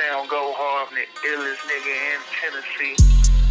Town Go Hard, the illest nigga in Tennessee.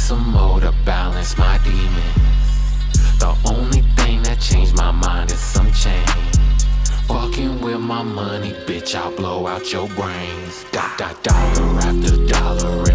some more to balance my demons. The only thing that changed my mind is some change. Fucking with my money, bitch, I'll blow out your brains. Dot, dot, dollar after dollar